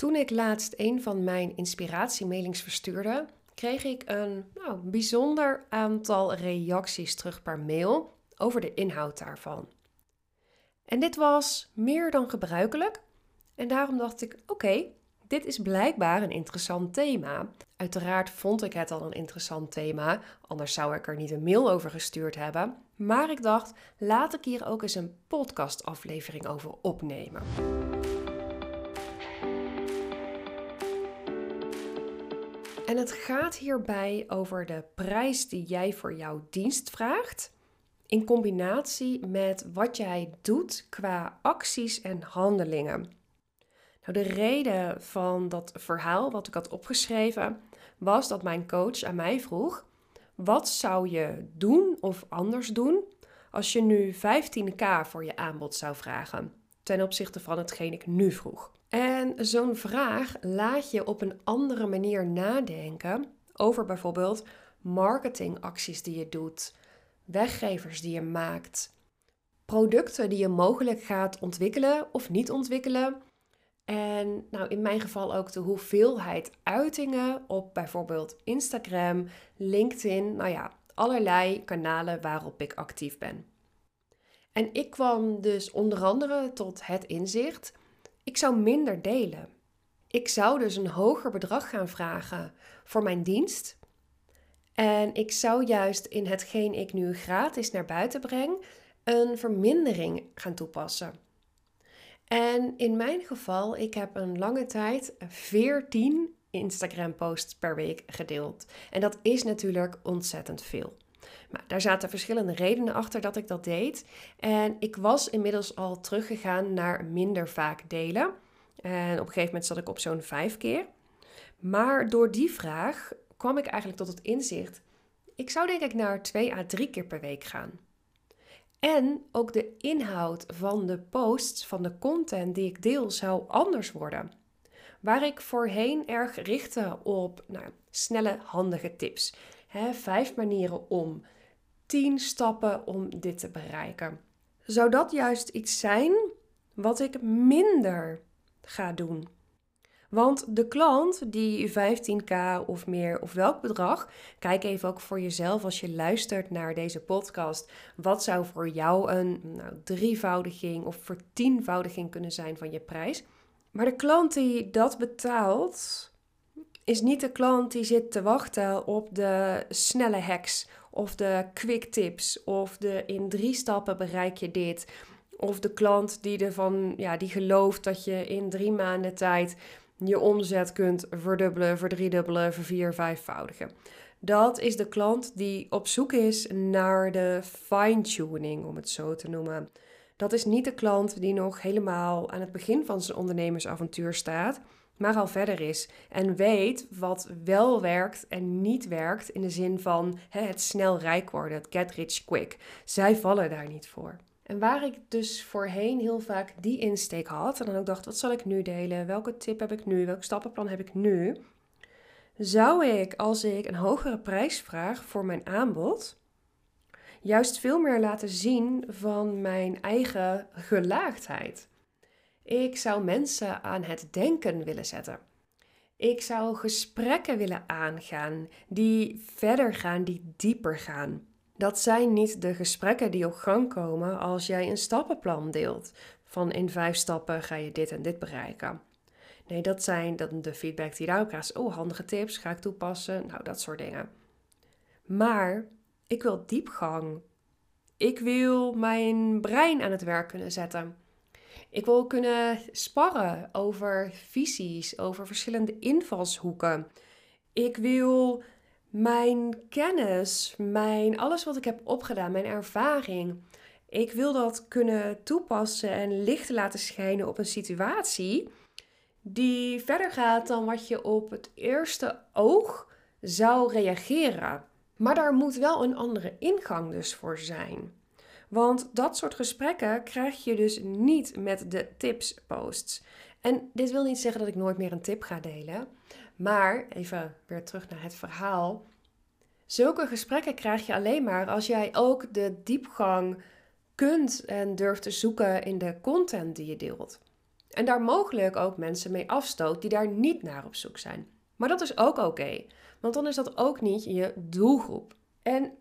Toen ik laatst een van mijn inspiratiemailings verstuurde, kreeg ik een nou, bijzonder aantal reacties terug per mail over de inhoud daarvan. En dit was meer dan gebruikelijk. En daarom dacht ik: oké, dit is blijkbaar een interessant thema. Uiteraard vond ik het al een interessant thema, anders zou ik er niet een mail over gestuurd hebben. Maar ik dacht: laat ik hier ook eens een podcastaflevering over opnemen. En het gaat hierbij over de prijs die jij voor jouw dienst vraagt, in combinatie met wat jij doet qua acties en handelingen. Nou, de reden van dat verhaal wat ik had opgeschreven was dat mijn coach aan mij vroeg: wat zou je doen of anders doen als je nu 15k voor je aanbod zou vragen ten opzichte van hetgeen ik nu vroeg? En zo'n vraag laat je op een andere manier nadenken over bijvoorbeeld marketingacties die je doet, weggevers die je maakt, producten die je mogelijk gaat ontwikkelen of niet ontwikkelen. En nou, in mijn geval ook de hoeveelheid uitingen op bijvoorbeeld Instagram, LinkedIn, nou ja, allerlei kanalen waarop ik actief ben. En ik kwam dus onder andere tot het inzicht ik zou minder delen. Ik zou dus een hoger bedrag gaan vragen voor mijn dienst. En ik zou juist in hetgeen ik nu gratis naar buiten breng, een vermindering gaan toepassen. En in mijn geval, ik heb een lange tijd 14 Instagram-posts per week gedeeld. En dat is natuurlijk ontzettend veel. Daar zaten verschillende redenen achter dat ik dat deed. En ik was inmiddels al teruggegaan naar minder vaak delen. En op een gegeven moment zat ik op zo'n vijf keer. Maar door die vraag kwam ik eigenlijk tot het inzicht. Ik zou denk ik naar twee à drie keer per week gaan. En ook de inhoud van de posts, van de content die ik deel, zou anders worden. Waar ik voorheen erg richtte op nou, snelle, handige tips. vijf manieren om 10 stappen om dit te bereiken. Zou dat juist iets zijn wat ik minder ga doen? Want de klant die 15k of meer of welk bedrag, kijk even ook voor jezelf als je luistert naar deze podcast. Wat zou voor jou een nou, drievoudiging of vertienvoudiging kunnen zijn van je prijs? Maar de klant die dat betaalt, is niet de klant die zit te wachten op de snelle hacks of de quick tips of de in drie stappen bereik je dit. Of de klant die, ervan, ja, die gelooft dat je in drie maanden tijd je omzet kunt verdubbelen, verdriedubbelen, vervier, vijfvoudigen. Dat is de klant die op zoek is naar de fine-tuning, om het zo te noemen. Dat is niet de klant die nog helemaal aan het begin van zijn ondernemersavontuur staat maar al verder is en weet wat wel werkt en niet werkt in de zin van hè, het snel rijk worden, het get rich quick. Zij vallen daar niet voor. En waar ik dus voorheen heel vaak die insteek had en dan ook dacht, wat zal ik nu delen? Welke tip heb ik nu? Welk stappenplan heb ik nu? Zou ik, als ik een hogere prijs vraag voor mijn aanbod, juist veel meer laten zien van mijn eigen gelaagdheid. Ik zou mensen aan het denken willen zetten. Ik zou gesprekken willen aangaan die verder gaan, die dieper gaan. Dat zijn niet de gesprekken die op gang komen als jij een stappenplan deelt. Van in vijf stappen ga je dit en dit bereiken. Nee, dat zijn de feedback die daarop krijgt. Oh, handige tips, ga ik toepassen. Nou, dat soort dingen. Maar ik wil diepgang. Ik wil mijn brein aan het werk kunnen zetten. Ik wil kunnen sparren over visies, over verschillende invalshoeken. Ik wil mijn kennis, mijn, alles wat ik heb opgedaan, mijn ervaring. Ik wil dat kunnen toepassen en licht laten schijnen op een situatie die verder gaat dan wat je op het eerste oog zou reageren. Maar daar moet wel een andere ingang dus voor zijn. Want dat soort gesprekken krijg je dus niet met de tipsposts. En dit wil niet zeggen dat ik nooit meer een tip ga delen. Maar even weer terug naar het verhaal. Zulke gesprekken krijg je alleen maar als jij ook de diepgang kunt en durft te zoeken in de content die je deelt. En daar mogelijk ook mensen mee afstoot die daar niet naar op zoek zijn. Maar dat is ook oké, want dan is dat ook niet je doelgroep. En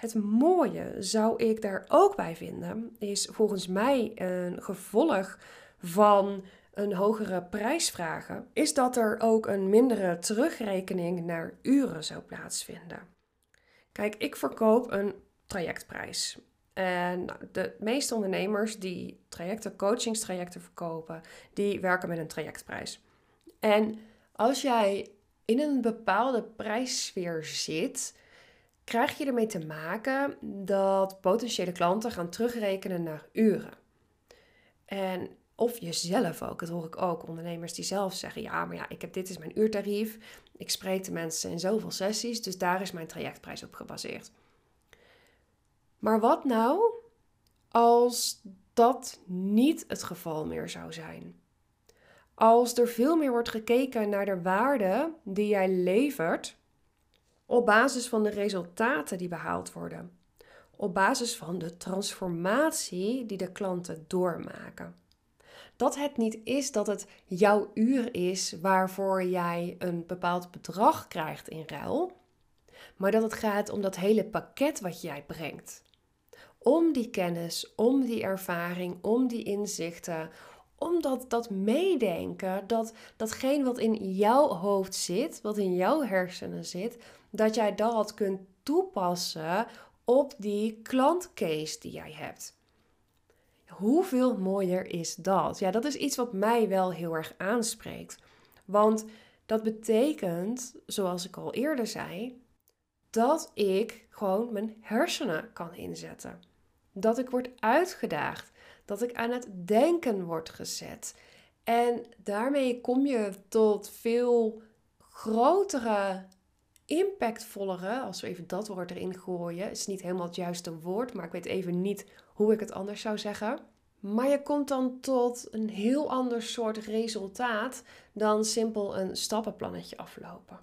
het mooie zou ik daar ook bij vinden, is volgens mij een gevolg van een hogere prijs vragen, is dat er ook een mindere terugrekening naar uren zou plaatsvinden. Kijk, ik verkoop een trajectprijs. En de meeste ondernemers die trajecten, coachingstrajecten verkopen, die werken met een trajectprijs. En als jij in een bepaalde prijssfeer zit, krijg je ermee te maken dat potentiële klanten gaan terugrekenen naar uren. En of jezelf ook, dat hoor ik ook. Ondernemers die zelf zeggen: Ja, maar ja, ik heb dit is mijn uurtarief. Ik spreek de mensen in zoveel sessies, dus daar is mijn trajectprijs op gebaseerd. Maar wat nou als dat niet het geval meer zou zijn? Als er veel meer wordt gekeken naar de waarde die jij levert op basis van de resultaten die behaald worden, op basis van de transformatie die de klanten doormaken. Dat het niet is dat het jouw uur is waarvoor jij een bepaald bedrag krijgt in ruil, maar dat het gaat om dat hele pakket wat jij brengt. Om die kennis, om die ervaring, om die inzichten, om dat, dat meedenken, dat, datgene wat in jouw hoofd zit, wat in jouw hersenen zit, dat jij dat kunt toepassen op die klantcase die jij hebt. Hoeveel mooier is dat? Ja, dat is iets wat mij wel heel erg aanspreekt. Want dat betekent, zoals ik al eerder zei, dat ik gewoon mijn hersenen kan inzetten. Dat ik word uitgedaagd. Dat ik aan het denken word gezet. En daarmee kom je tot veel grotere, impactvollere, als we even dat woord erin gooien. Is niet helemaal het juiste woord, maar ik weet even niet hoe ik het anders zou zeggen. Maar je komt dan tot een heel ander soort resultaat dan simpel een stappenplannetje aflopen.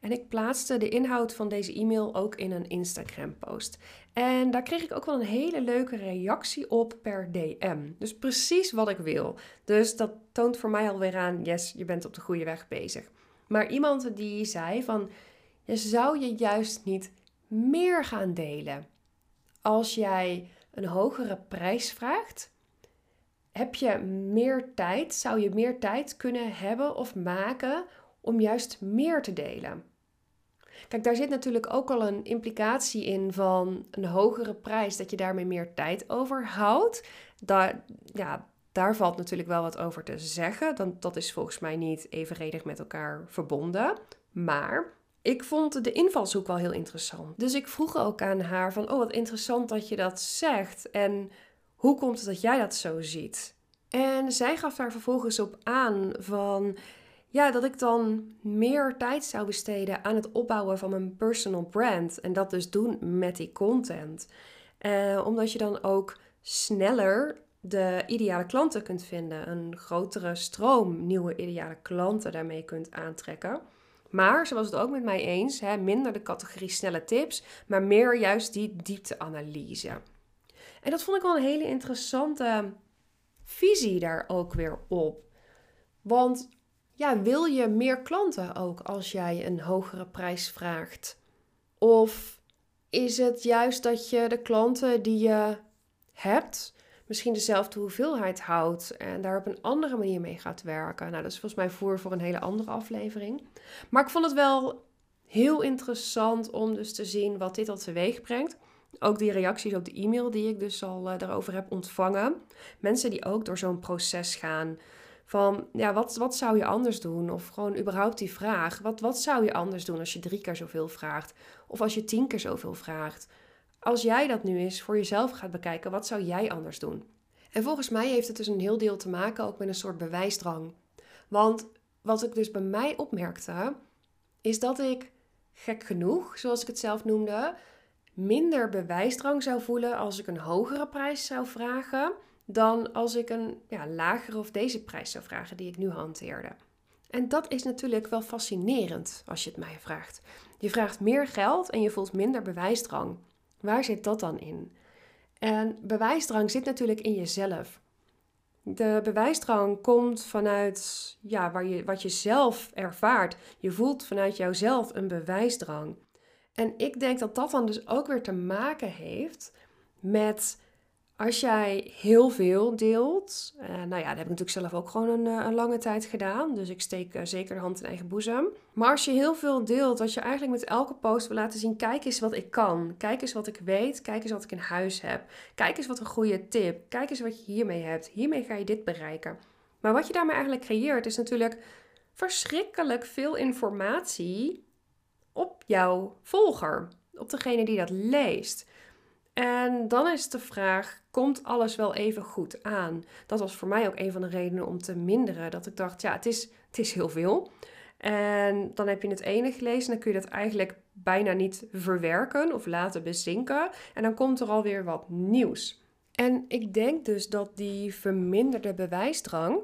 En ik plaatste de inhoud van deze e-mail ook in een Instagram-post. En daar kreeg ik ook wel een hele leuke reactie op per DM. Dus precies wat ik wil. Dus dat toont voor mij alweer aan, yes, je bent op de goede weg bezig. Maar iemand die zei van, je zou je juist niet meer gaan delen als jij een hogere prijs vraagt, heb je meer tijd, zou je meer tijd kunnen hebben of maken om juist meer te delen. Kijk, daar zit natuurlijk ook al een implicatie in van een hogere prijs, dat je daarmee meer tijd overhoudt. Daar, ja, daar valt natuurlijk wel wat over te zeggen. Dan, dat is volgens mij niet evenredig met elkaar verbonden. Maar ik vond de invalshoek wel heel interessant. Dus ik vroeg ook aan haar van, oh wat interessant dat je dat zegt. En hoe komt het dat jij dat zo ziet? En zij gaf daar vervolgens op aan van, ja, dat ik dan meer tijd zou besteden aan het opbouwen van mijn personal brand. En dat dus doen met die content. Uh, omdat je dan ook sneller de ideale klanten kunt vinden. Een grotere stroom nieuwe ideale klanten daarmee kunt aantrekken. Maar ze was het ook met mij eens, hè, minder de categorie snelle tips, maar meer juist die diepteanalyse. En dat vond ik wel een hele interessante visie daar ook weer op. Want ja, wil je meer klanten ook als jij een hogere prijs vraagt? Of is het juist dat je de klanten die je hebt, misschien dezelfde hoeveelheid houdt en daar op een andere manier mee gaat werken. Nou, dat is volgens mij voer voor een hele andere aflevering. Maar ik vond het wel heel interessant om dus te zien wat dit al teweeg brengt. Ook die reacties op de e-mail die ik dus al uh, daarover heb ontvangen. Mensen die ook door zo'n proces gaan. Van ja, wat, wat zou je anders doen? Of gewoon überhaupt die vraag. Wat, wat zou je anders doen als je drie keer zoveel vraagt? Of als je tien keer zoveel vraagt? Als jij dat nu eens voor jezelf gaat bekijken, wat zou jij anders doen? En volgens mij heeft het dus een heel deel te maken ook met een soort bewijsdrang. Want wat ik dus bij mij opmerkte, is dat ik gek genoeg, zoals ik het zelf noemde, minder bewijsdrang zou voelen als ik een hogere prijs zou vragen dan als ik een ja, lagere of deze prijs zou vragen die ik nu hanteerde. En dat is natuurlijk wel fascinerend als je het mij vraagt. Je vraagt meer geld en je voelt minder bewijsdrang. Waar zit dat dan in? En bewijsdrang zit natuurlijk in jezelf. De bewijsdrang komt vanuit ja, waar je, wat je zelf ervaart. Je voelt vanuit jouzelf een bewijsdrang. En ik denk dat dat dan dus ook weer te maken heeft met als jij heel veel deelt, uh, nou ja, dat heb ik natuurlijk zelf ook gewoon een, een lange tijd gedaan. Dus ik steek uh, zeker de hand in eigen boezem. Maar als je heel veel deelt, dat je eigenlijk met elke post wil laten zien: kijk eens wat ik kan. Kijk eens wat ik weet. Kijk eens wat ik in huis heb. Kijk eens wat een goede tip. Kijk eens wat je hiermee hebt. Hiermee ga je dit bereiken. Maar wat je daarmee eigenlijk creëert, is natuurlijk verschrikkelijk veel informatie op jouw volger. Op degene die dat leest. En dan is de vraag: komt alles wel even goed aan? Dat was voor mij ook een van de redenen om te minderen. Dat ik dacht: ja, het is, het is heel veel. En dan heb je het ene gelezen, dan kun je dat eigenlijk bijna niet verwerken of laten bezinken. En dan komt er alweer wat nieuws. En ik denk dus dat die verminderde bewijsdrang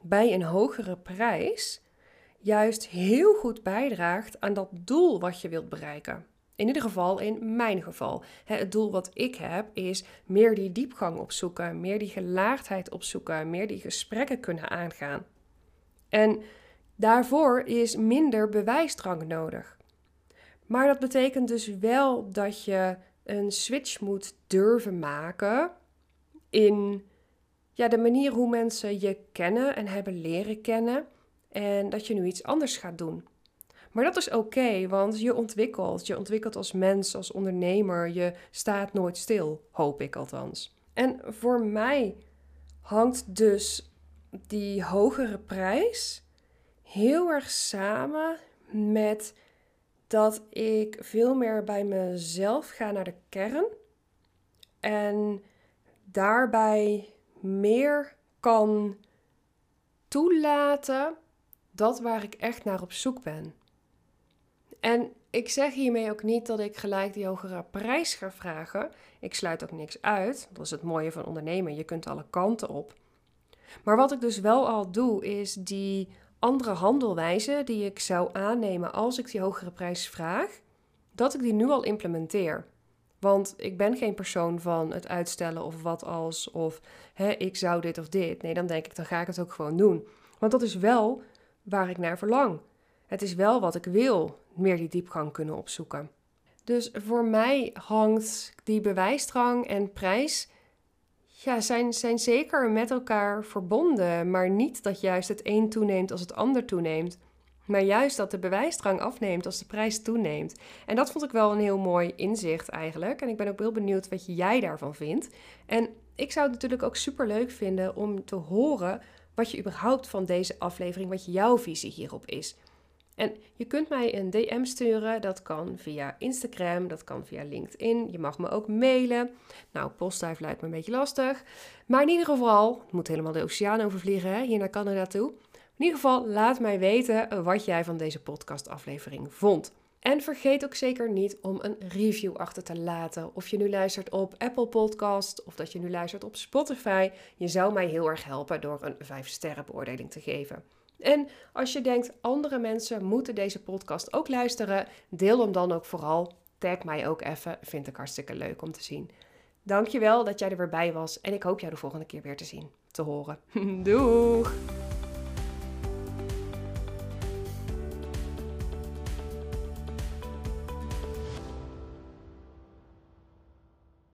bij een hogere prijs juist heel goed bijdraagt aan dat doel wat je wilt bereiken. In ieder geval in mijn geval. Het doel wat ik heb is meer die diepgang opzoeken, meer die gelaagdheid opzoeken, meer die gesprekken kunnen aangaan. En daarvoor is minder bewijsdrang nodig. Maar dat betekent dus wel dat je een switch moet durven maken in ja, de manier hoe mensen je kennen en hebben leren kennen. En dat je nu iets anders gaat doen. Maar dat is oké, want je ontwikkelt. Je ontwikkelt als mens, als ondernemer. Je staat nooit stil, hoop ik althans. En voor mij hangt dus die hogere prijs heel erg samen met dat ik veel meer bij mezelf ga naar de kern. En daarbij meer kan toelaten dat waar ik echt naar op zoek ben. En ik zeg hiermee ook niet dat ik gelijk die hogere prijs ga vragen. Ik sluit ook niks uit. Dat is het mooie van ondernemen. Je kunt alle kanten op. Maar wat ik dus wel al doe, is die andere handelwijze die ik zou aannemen als ik die hogere prijs vraag, dat ik die nu al implementeer. Want ik ben geen persoon van het uitstellen of wat als of hè, ik zou dit of dit. Nee, dan denk ik, dan ga ik het ook gewoon doen. Want dat is wel waar ik naar verlang. Het is wel wat ik wil meer die diepgang kunnen opzoeken. Dus voor mij hangt die bewijsdrang en prijs ja, zijn, zijn zeker met elkaar verbonden, maar niet dat juist het een toeneemt als het ander toeneemt. Maar juist dat de bewijsdrang afneemt als de prijs toeneemt. En dat vond ik wel een heel mooi inzicht eigenlijk. En ik ben ook heel benieuwd wat jij daarvan vindt. En ik zou het natuurlijk ook super leuk vinden om te horen wat je überhaupt van deze aflevering, wat jouw visie hierop is. En je kunt mij een DM sturen. Dat kan via Instagram, dat kan via LinkedIn. Je mag me ook mailen. Nou, postduif lijkt me een beetje lastig. Maar in ieder geval, het moet helemaal de oceaan overvliegen, hè, hier naar Canada toe. In ieder geval, laat mij weten wat jij van deze podcastaflevering vond. En vergeet ook zeker niet om een review achter te laten. Of je nu luistert op Apple Podcast of dat je nu luistert op Spotify. Je zou mij heel erg helpen door een 5 sterren beoordeling te geven. En als je denkt, andere mensen moeten deze podcast ook luisteren, deel hem dan ook vooral. Tag mij ook even, vind ik hartstikke leuk om te zien. Dankjewel dat jij er weer bij was en ik hoop jou de volgende keer weer te zien, te horen. Doeg!